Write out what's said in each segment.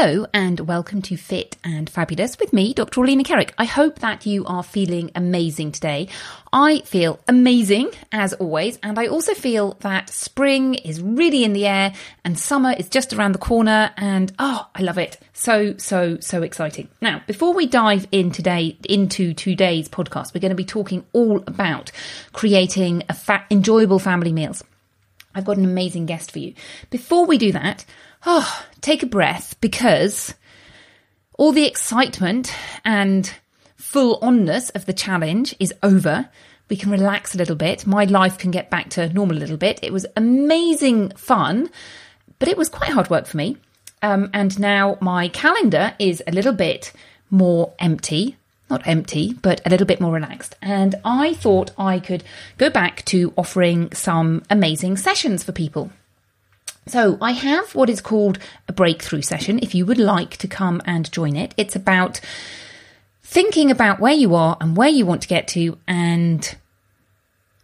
Hello and welcome to Fit and Fabulous with me, Dr. Orlena Kerek. I hope that you are feeling amazing today. I feel amazing as always, and I also feel that spring is really in the air and summer is just around the corner, and oh, I love it. So, so, so exciting. Now, before we dive in today into today's podcast, we're going to be talking all about creating a fa- enjoyable family meals. I've got an amazing guest for you. Before we do that, oh, take a breath because all the excitement and full onness of the challenge is over. We can relax a little bit. My life can get back to normal a little bit. It was amazing fun, but it was quite hard work for me. Um, and now my calendar is a little bit more empty. Not empty, but a little bit more relaxed. And I thought I could go back to offering some amazing sessions for people. So, I have what is called a breakthrough session if you would like to come and join it. It's about thinking about where you are and where you want to get to and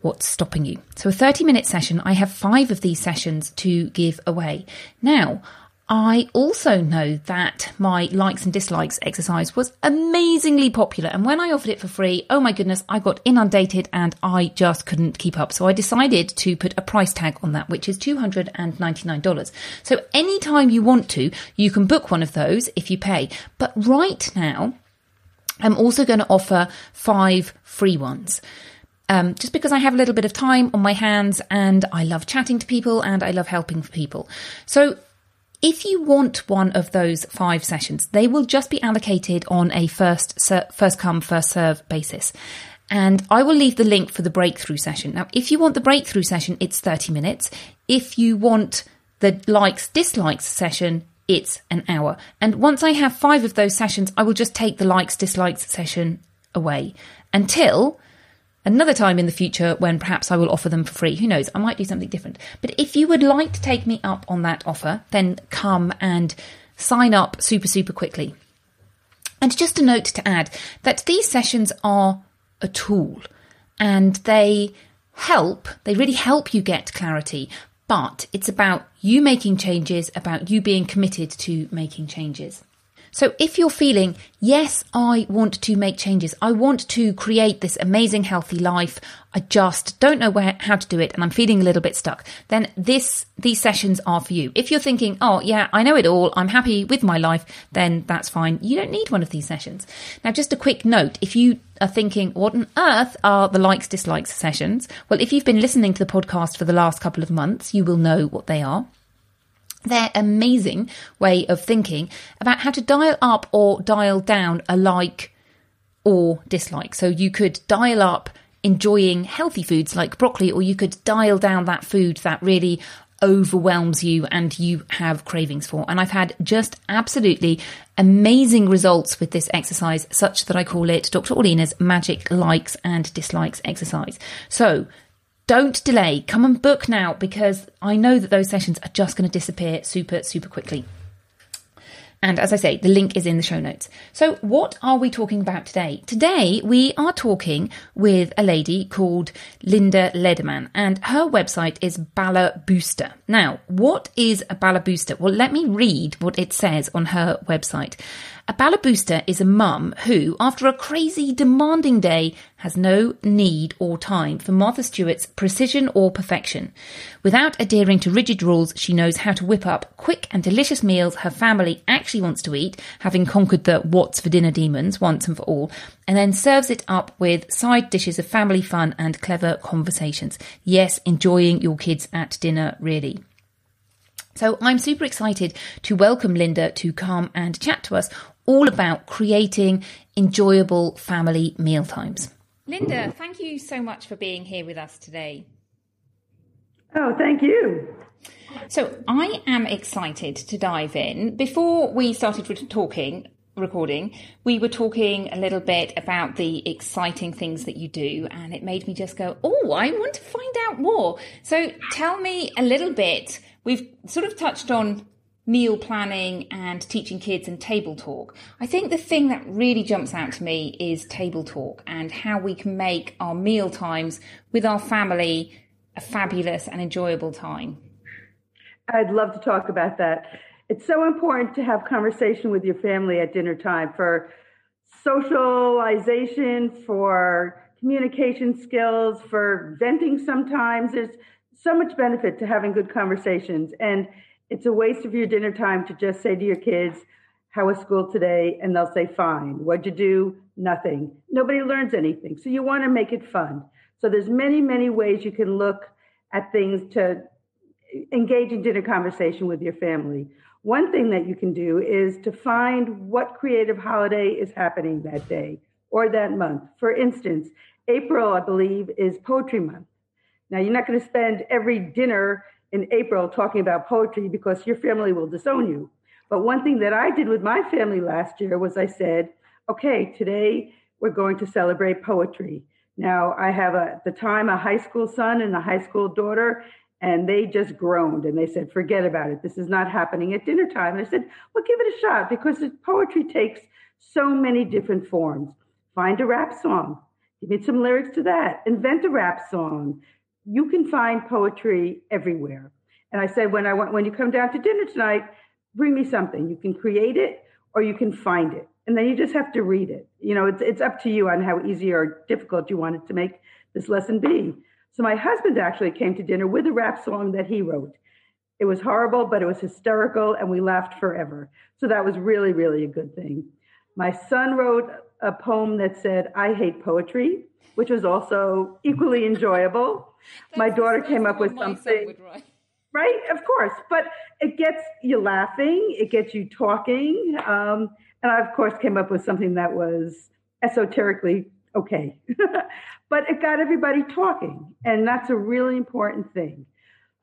what's stopping you. So, a 30 minute session, I have five of these sessions to give away. Now, I also know that my likes and dislikes exercise was amazingly popular. And when I offered it for free, oh my goodness, I got inundated and I just couldn't keep up. So I decided to put a price tag on that, which is $299. So anytime you want to, you can book one of those if you pay. But right now, I'm also going to offer five free ones. Um, just because I have a little bit of time on my hands and I love chatting to people and I love helping people. So if you want one of those five sessions, they will just be allocated on a first first come first serve basis. And I will leave the link for the breakthrough session. Now, if you want the breakthrough session, it's 30 minutes. If you want the likes dislikes session, it's an hour. And once I have five of those sessions, I will just take the likes dislikes session away until another time in the future when perhaps I will offer them for free. Who knows? I might do something different. But if you would like to take me up on that offer, then come and sign up super, super quickly. And just a note to add that these sessions are a tool and they help, they really help you get clarity. But it's about you making changes, about you being committed to making changes. So if you're feeling, yes, I want to make changes. I want to create this amazing healthy life. I just don't know where, how to do it and I'm feeling a little bit stuck. Then this, these sessions are for you. If you're thinking, oh yeah, I know it all. I'm happy with my life. Then that's fine. You don't need one of these sessions. Now, just a quick note. If you are thinking, what on earth are the likes, dislikes sessions? Well, if you've been listening to the podcast for the last couple of months, you will know what they are their amazing way of thinking about how to dial up or dial down a like or dislike. So you could dial up enjoying healthy foods like broccoli, or you could dial down that food that really overwhelms you and you have cravings for. And I've had just absolutely amazing results with this exercise, such that I call it Dr. Orlena's magic likes and dislikes exercise. So don't delay. Come and book now because I know that those sessions are just going to disappear super, super quickly. And as I say, the link is in the show notes. So, what are we talking about today? Today, we are talking with a lady called Linda Lederman, and her website is Balaboosta. Now, what is a Balaboosta? Well, let me read what it says on her website. A Balaboosta is a mum who, after a crazy, demanding day, has no need or time for Martha Stewart's precision or perfection. Without adhering to rigid rules, she knows how to whip up quick and delicious meals her family actually wants to eat, having conquered the what's for dinner demons once and for all, and then serves it up with side dishes of family fun and clever conversations. Yes, enjoying your kids at dinner, really. So I'm super excited to welcome Linda to come and chat to us all about creating enjoyable family mealtimes. Linda, thank you so much for being here with us today. Oh, thank you. So, I am excited to dive in. Before we started talking, recording, we were talking a little bit about the exciting things that you do, and it made me just go, Oh, I want to find out more. So, tell me a little bit. We've sort of touched on meal planning and teaching kids and table talk. I think the thing that really jumps out to me is table talk and how we can make our meal times with our family a fabulous and enjoyable time. I'd love to talk about that. It's so important to have conversation with your family at dinner time for socialization, for communication skills, for venting sometimes. There's so much benefit to having good conversations. And it's a waste of your dinner time to just say to your kids, How was school today? And they'll say, Fine. What'd you do? Nothing. Nobody learns anything. So you want to make it fun. So there's many, many ways you can look at things to engage in dinner conversation with your family. One thing that you can do is to find what creative holiday is happening that day or that month. For instance, April, I believe, is Poetry Month. Now, you're not going to spend every dinner in April talking about poetry because your family will disown you. But one thing that I did with my family last year was I said, okay, today we're going to celebrate poetry. Now, I have a, at the time a high school son and a high school daughter, and they just groaned and they said, forget about it. This is not happening at dinner time. And I said, well, give it a shot because poetry takes so many different forms. Find a rap song, give me some lyrics to that, invent a rap song, you can find poetry everywhere. And I said, when I want, when you come down to dinner tonight, bring me something. You can create it or you can find it. And then you just have to read it. You know, it's, it's up to you on how easy or difficult you wanted to make this lesson be. So my husband actually came to dinner with a rap song that he wrote. It was horrible, but it was hysterical and we laughed forever. So that was really, really a good thing. My son wrote a poem that said, I hate poetry, which was also equally enjoyable. My daughter came up with something. Right, of course, but it gets you laughing, it gets you talking, um, and I of course came up with something that was esoterically okay, but it got everybody talking, and that's a really important thing.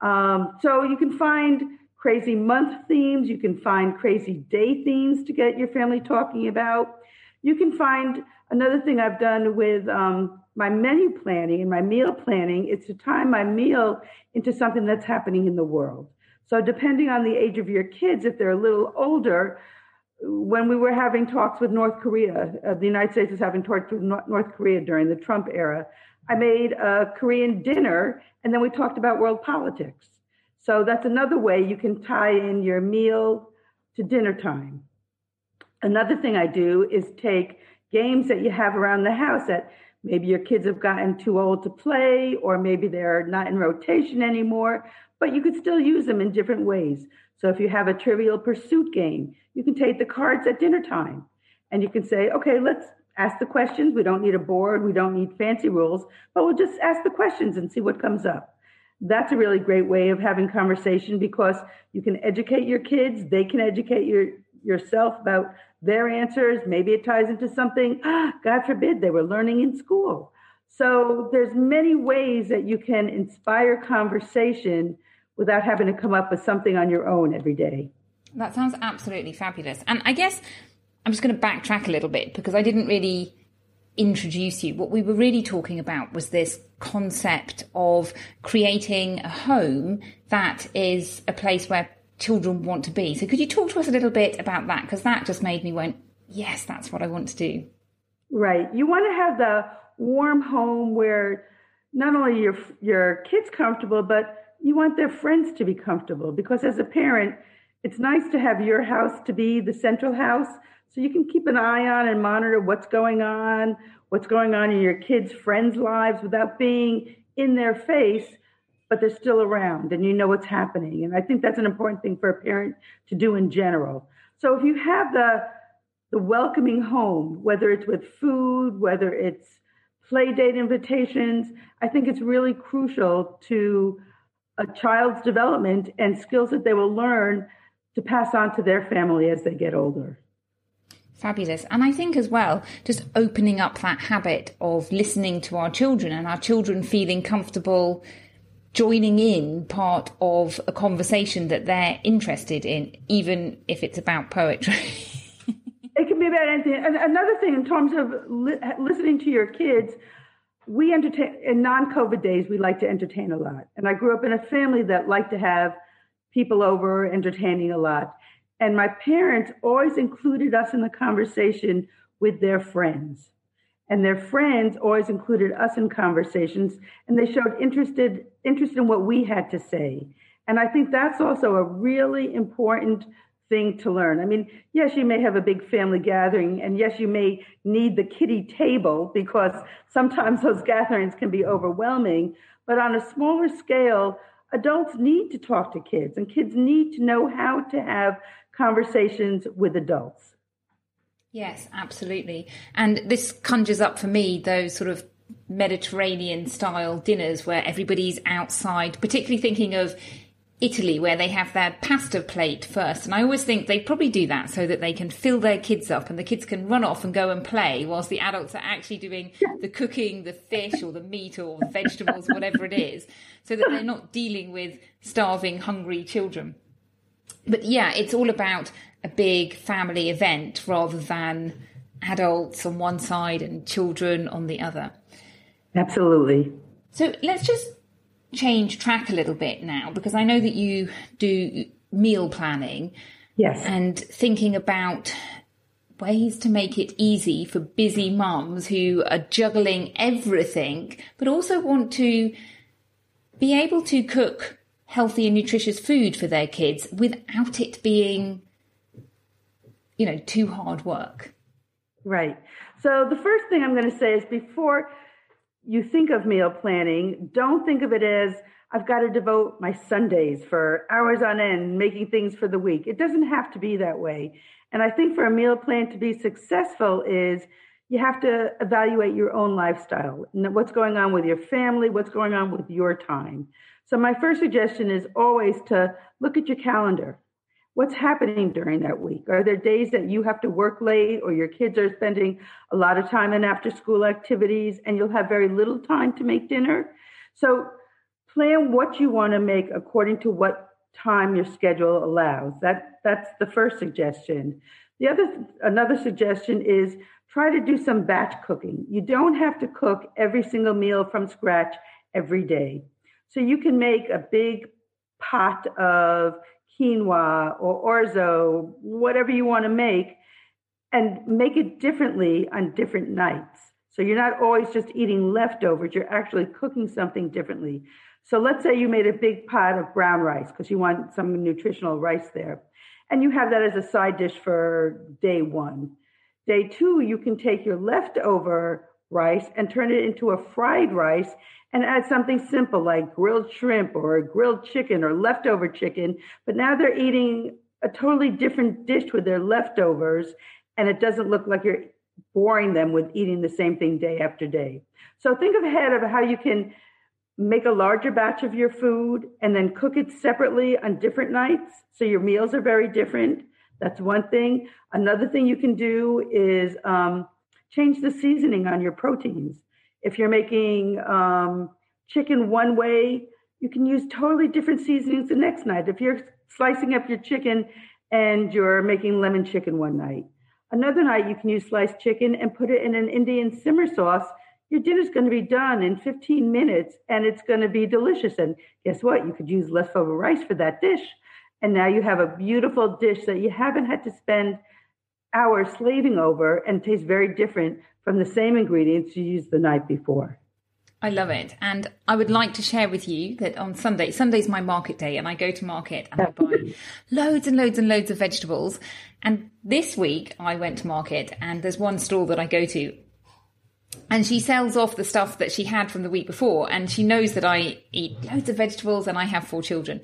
Um, so you can find crazy month themes, you can find crazy day themes to get your family talking about. You can find another thing I've done with um, my menu planning and my meal planning is to tie my meal into something that's happening in the world. So, depending on the age of your kids, if they're a little older, when we were having talks with North Korea, uh, the United States was having talks with North Korea during the Trump era, I made a Korean dinner and then we talked about world politics. So, that's another way you can tie in your meal to dinner time. Another thing I do is take games that you have around the house that Maybe your kids have gotten too old to play, or maybe they're not in rotation anymore, but you could still use them in different ways. So if you have a trivial pursuit game, you can take the cards at dinner time and you can say, okay, let's ask the questions. We don't need a board, we don't need fancy rules, but we'll just ask the questions and see what comes up. That's a really great way of having conversation because you can educate your kids, they can educate your yourself about their answers. Maybe it ties into something, God forbid, they were learning in school. So there's many ways that you can inspire conversation without having to come up with something on your own every day. That sounds absolutely fabulous. And I guess I'm just going to backtrack a little bit because I didn't really introduce you. What we were really talking about was this concept of creating a home that is a place where children want to be. So could you talk to us a little bit about that? Because that just made me went, yes, that's what I want to do. Right. You want to have the warm home where not only your your kids comfortable, but you want their friends to be comfortable. Because as a parent, it's nice to have your house to be the central house, so you can keep an eye on and monitor what's going on, what's going on in your kids' friends' lives without being in their face, but they're still around and you know what's happening. And I think that's an important thing for a parent to do in general. So if you have the the welcoming home, whether it's with food, whether it's play date invitations. I think it's really crucial to a child's development and skills that they will learn to pass on to their family as they get older. Fabulous. And I think as well, just opening up that habit of listening to our children and our children feeling comfortable joining in part of a conversation that they're interested in, even if it's about poetry. It can be about anything. And another thing, in terms of li- listening to your kids, we entertain in non-COVID days. We like to entertain a lot, and I grew up in a family that liked to have people over, entertaining a lot. And my parents always included us in the conversation with their friends. And their friends always included us in conversations, and they showed interested interest in what we had to say. And I think that's also a really important thing to learn. I mean, yes, you may have a big family gathering, and yes, you may need the kitty table because sometimes those gatherings can be overwhelming. But on a smaller scale, adults need to talk to kids, and kids need to know how to have conversations with adults. Yes, absolutely. And this conjures up for me those sort of Mediterranean style dinners where everybody's outside, particularly thinking of Italy where they have their pasta plate first. And I always think they probably do that so that they can fill their kids up and the kids can run off and go and play whilst the adults are actually doing the cooking, the fish or the meat or the vegetables, whatever it is, so that they're not dealing with starving, hungry children. But yeah, it's all about a big family event rather than adults on one side and children on the other. Absolutely. So let's just change track a little bit now because I know that you do meal planning. Yes. And thinking about ways to make it easy for busy mums who are juggling everything, but also want to be able to cook healthy and nutritious food for their kids without it being, you know, too hard work. Right. So the first thing I'm going to say is before you think of meal planning, don't think of it as I've got to devote my Sundays for hours on end making things for the week. It doesn't have to be that way. And I think for a meal plan to be successful is you have to evaluate your own lifestyle, what's going on with your family, what's going on with your time. So my first suggestion is always to look at your calendar what's happening during that week? Are there days that you have to work late or your kids are spending a lot of time in after school activities and you'll have very little time to make dinner? So plan what you want to make according to what time your schedule allows. That that's the first suggestion. The other another suggestion is try to do some batch cooking. You don't have to cook every single meal from scratch every day. So you can make a big pot of quinoa or orzo, whatever you want to make, and make it differently on different nights. So you're not always just eating leftovers, you're actually cooking something differently. So let's say you made a big pot of brown rice because you want some nutritional rice there. And you have that as a side dish for day one. Day two, you can take your leftover rice and turn it into a fried rice and add something simple like grilled shrimp or grilled chicken or leftover chicken. But now they're eating a totally different dish with their leftovers, and it doesn't look like you're boring them with eating the same thing day after day. So think ahead of how you can make a larger batch of your food and then cook it separately on different nights. So your meals are very different. That's one thing. Another thing you can do is um, change the seasoning on your proteins. If you're making um, chicken one way, you can use totally different seasonings the next night. If you're slicing up your chicken and you're making lemon chicken one night, another night you can use sliced chicken and put it in an Indian simmer sauce. Your dinner's going to be done in 15 minutes and it's going to be delicious. And guess what? You could use leftover rice for that dish And now you have a beautiful dish that you haven't had to spend hours slaving over and tastes very different from the same ingredients you used the night before. I love it. And I would like to share with you that on Sunday, Sunday's my market day and I go to market and I buy loads and loads and loads of vegetables. And this week I went to market and there's one stall that I go to and she sells off the stuff that she had from the week before and she knows that I eat loads of vegetables and I have four children.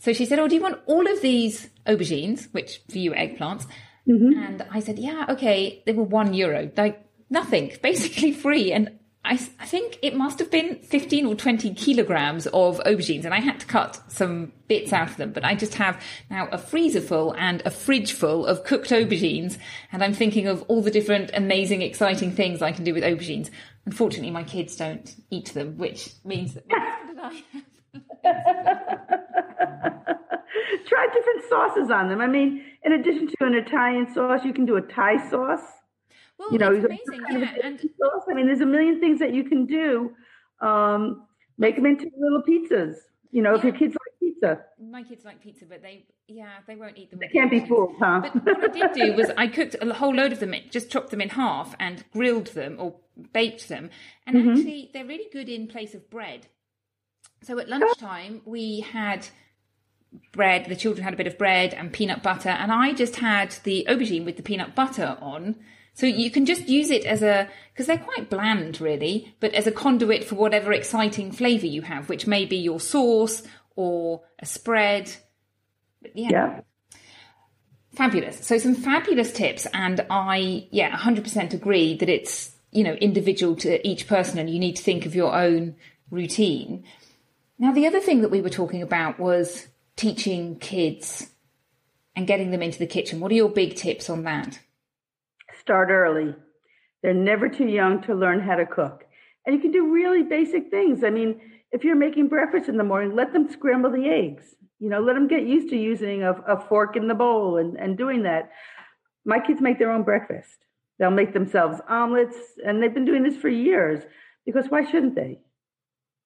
So she said, Oh, do you want all of these aubergines, which for you eggplants? Mm-hmm. And I said, Yeah, okay. They were one euro, like nothing, basically free. And I, I, think it must have been 15 or 20 kilograms of aubergines and I had to cut some bits out of them, but I just have now a freezer full and a fridge full of cooked aubergines. And I'm thinking of all the different amazing, exciting things I can do with aubergines. Unfortunately, my kids don't eat them, which means that I Try different sauces on them. I mean, in addition to an Italian sauce, you can do a Thai sauce well, you know, amazing. Yeah, and I mean, there's a million things that you can do. Um, make them into little pizzas. You know, yeah. if your kids like pizza. My kids like pizza, but they, yeah, they won't eat them. They can't be fooled, huh? But what I did do was I cooked a whole load of them, just chopped them in half and grilled them or baked them. And mm-hmm. actually, they're really good in place of bread. So at lunchtime, we had bread. The children had a bit of bread and peanut butter, and I just had the aubergine with the peanut butter on so you can just use it as a, because they're quite bland really, but as a conduit for whatever exciting flavour you have, which may be your sauce or a spread. But yeah. yeah. Fabulous. So some fabulous tips. And I, yeah, 100% agree that it's, you know, individual to each person and you need to think of your own routine. Now, the other thing that we were talking about was teaching kids and getting them into the kitchen. What are your big tips on that? start early. They're never too young to learn how to cook. And you can do really basic things. I mean, if you're making breakfast in the morning, let them scramble the eggs. You know, let them get used to using a, a fork in the bowl and, and doing that. My kids make their own breakfast. They'll make themselves omelets, and they've been doing this for years because why shouldn't they?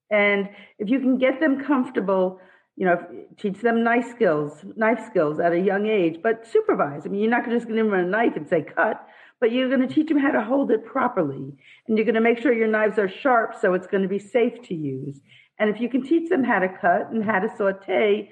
And if you can get them comfortable, you know, teach them knife skills, knife skills at a young age, but supervise. I mean, you're not just going to give them a knife and say cut but you're going to teach them how to hold it properly. And you're going to make sure your knives are sharp so it's going to be safe to use. And if you can teach them how to cut and how to saute,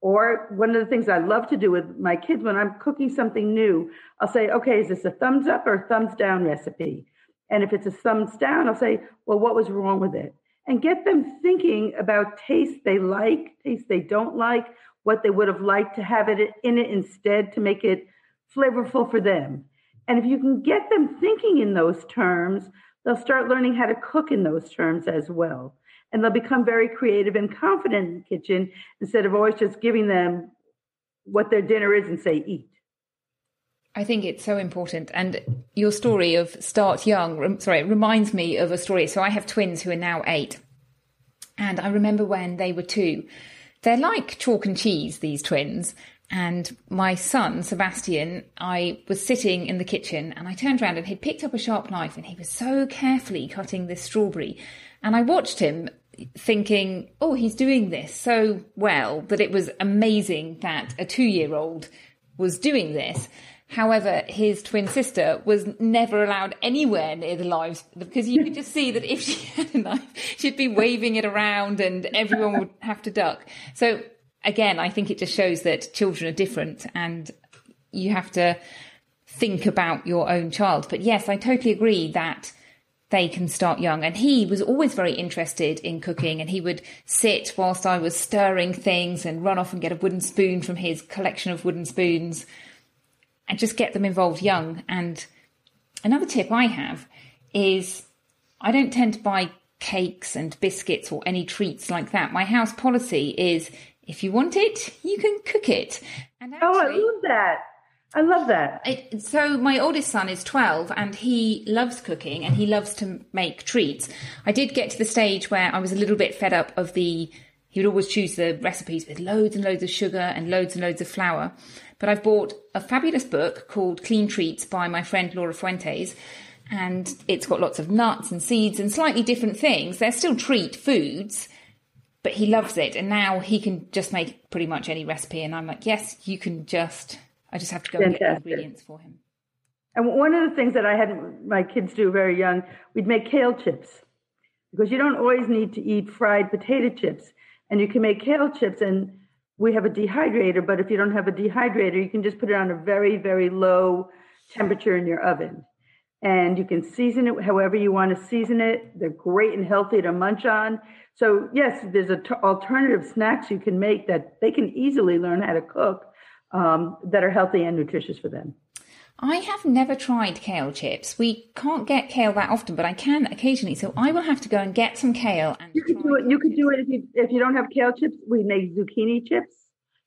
or one of the things I love to do with my kids when I'm cooking something new, I'll say, okay, is this a thumbs up or thumbs down recipe? And if it's a thumbs down, I'll say, well, what was wrong with it? And get them thinking about tastes they like, tastes they don't like, what they would have liked to have it in it instead to make it flavorful for them. And if you can get them thinking in those terms, they'll start learning how to cook in those terms as well. And they'll become very creative and confident in the kitchen instead of always just giving them what their dinner is and say, eat. I think it's so important. And your story of start young, sorry, reminds me of a story. So I have twins who are now eight. And I remember when they were two, they're like chalk and cheese, these twins. And my son, Sebastian, I was sitting in the kitchen and I turned around and he'd picked up a sharp knife and he was so carefully cutting this strawberry. And I watched him thinking, oh, he's doing this so well that it was amazing that a two year old was doing this. However, his twin sister was never allowed anywhere near the lives because you could just see that if she had a knife, she'd be waving it around and everyone would have to duck. So again, I think it just shows that children are different and you have to think about your own child. But yes, I totally agree that they can start young. And he was always very interested in cooking and he would sit whilst I was stirring things and run off and get a wooden spoon from his collection of wooden spoons and just get them involved young. And another tip I have is I don't tend to buy cakes and biscuits or any treats like that. My house policy is if you want it, you can cook it. And actually, oh, I love that. I love that. It, so my oldest son is 12 and he loves cooking and he loves to make treats. I did get to the stage where I was a little bit fed up of the, he would always choose the recipes with loads and loads of sugar and loads and loads of flour. But I've bought a fabulous book called Clean Treats by my friend Laura Fuentes. And it's got lots of nuts and seeds and slightly different things. They're still treat foods, but he loves it. And now he can just make pretty much any recipe. And I'm like, yes, you can just, I just have to go Fantastic. and get the ingredients for him. And one of the things that I had my kids do very young, we'd make kale chips because you don't always need to eat fried potato chips. And you can make kale chips and we have a dehydrator, but if you don't have a dehydrator, you can just put it on a very, very low temperature in your oven. And you can season it however you want to season it. They're great and healthy to munch on. So yes, there's a t- alternative snacks you can make that they can easily learn how to cook um, that are healthy and nutritious for them. I have never tried kale chips. We can't get kale that often, but I can occasionally. So I will have to go and get some kale. And you could do it. You could do it if you if you don't have kale chips. We make zucchini chips.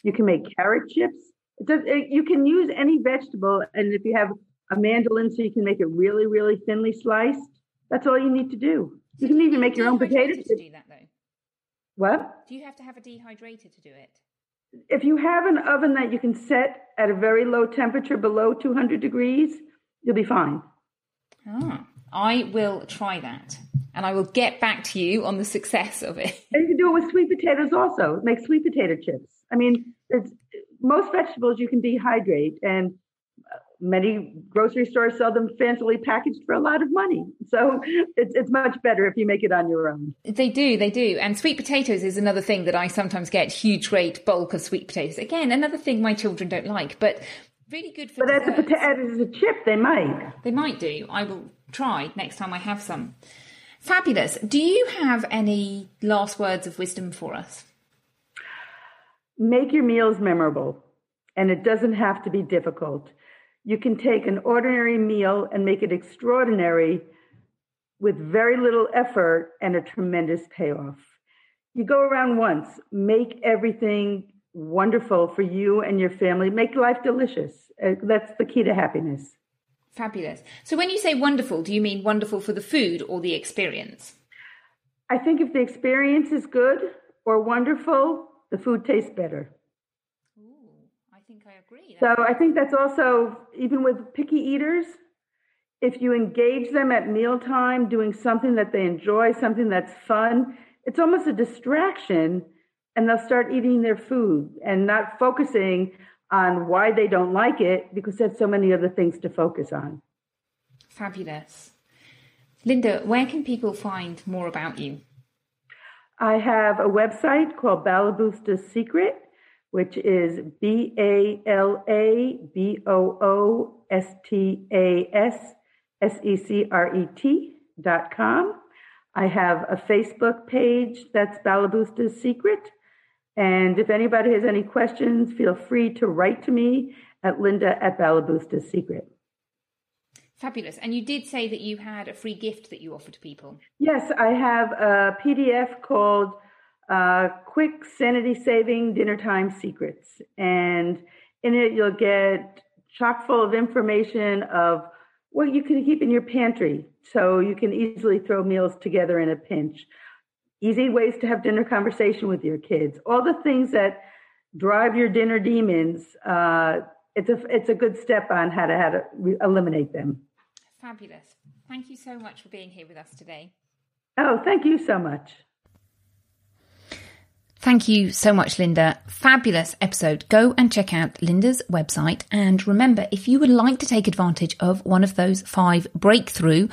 You can make carrot chips. It does, it, you can use any vegetable, and if you have a mandolin, so you can make it really, really thinly sliced. That's all you need to do. You can even make your own potato chips. Do that, though. What? Do you have to have a dehydrator to do it? If you have an oven that you can set at a very low temperature below 200 degrees, you'll be fine. Ah, I will try that and I will get back to you on the success of it. And you can do it with sweet potatoes also. Make sweet potato chips. I mean, it's most vegetables you can dehydrate, and many grocery stores sell them fancily packaged for a lot of money. So it's, it's much better if you make it on your own. They do, they do. And sweet potatoes is another thing that I sometimes get huge, great bulk of sweet potatoes. Again, another thing my children don't like, but really good for But as a, potato, as a chip, they might. They might do. I will try next time I have some. Fabulous. Do you have any last words of wisdom for us? Make your meals memorable, and it doesn't have to be difficult you can take an ordinary meal and make it extraordinary with very little effort and a tremendous payoff. You go around once, make everything wonderful for you and your family, make life delicious. Uh, that's the key to happiness. Fabulous. So, when you say wonderful, do you mean wonderful for the food or the experience? I think if the experience is good or wonderful, the food tastes better think I agree. That's so I think that's also, even with picky eaters, if you engage them at mealtime doing something that they enjoy, something that's fun, it's almost a distraction and they'll start eating their food and not focusing on why they don't like it because there's so many other things to focus on. Fabulous. Linda, where can people find more about you? I have a website called Balaboosta's Secret, which is B A L A B O O S T A S S E C R E T dot com. I have a Facebook page that's Balaboosta's Secret. And if anybody has any questions, feel free to write to me at linda at Balaboosta's Secret. Fabulous. And you did say that you had a free gift that you offer to people. Yes, I have a PDF called uh, quick sanity saving dinner time secrets. And in it, you'll get chock full of information of what you can keep in your pantry so you can easily throw meals together in a pinch. Easy ways to have dinner conversation with your kids. All the things that drive your dinner demons. Uh, it's a it's a good step on how to how to re- eliminate them. Fabulous. Thank you so much for being here with us today. Oh, thank you so much. Thank you so much, Linda. Fabulous episode. Go and check out Linda's website. And remember, if you would like to take advantage of one of those five breakthrough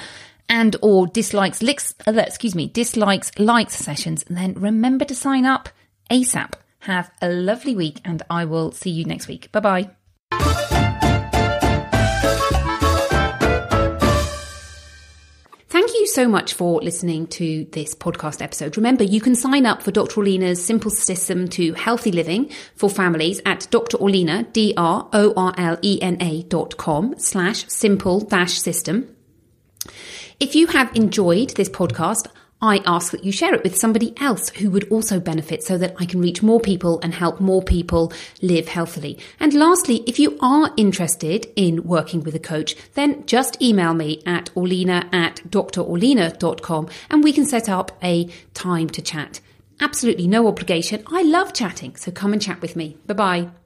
and or dislikes, licks, uh, excuse me, dislikes, likes sessions, then remember to sign up ASAP. Have a lovely week and I will see you next week. Bye bye. So much for listening to this podcast episode. Remember, you can sign up for Dr. Orlena's simple system to healthy living for families at Dr. Orlena, D-R-O-R-L-E-N-A dot com slash simple dash system. If you have enjoyed this podcast, I ask that you share it with somebody else who would also benefit so that I can reach more people and help more people live healthily. And lastly, if you are interested in working with a coach, then just email me at orlena at drorlena.com and we can set up a time to chat. Absolutely no obligation. I love chatting, so come and chat with me. Bye bye.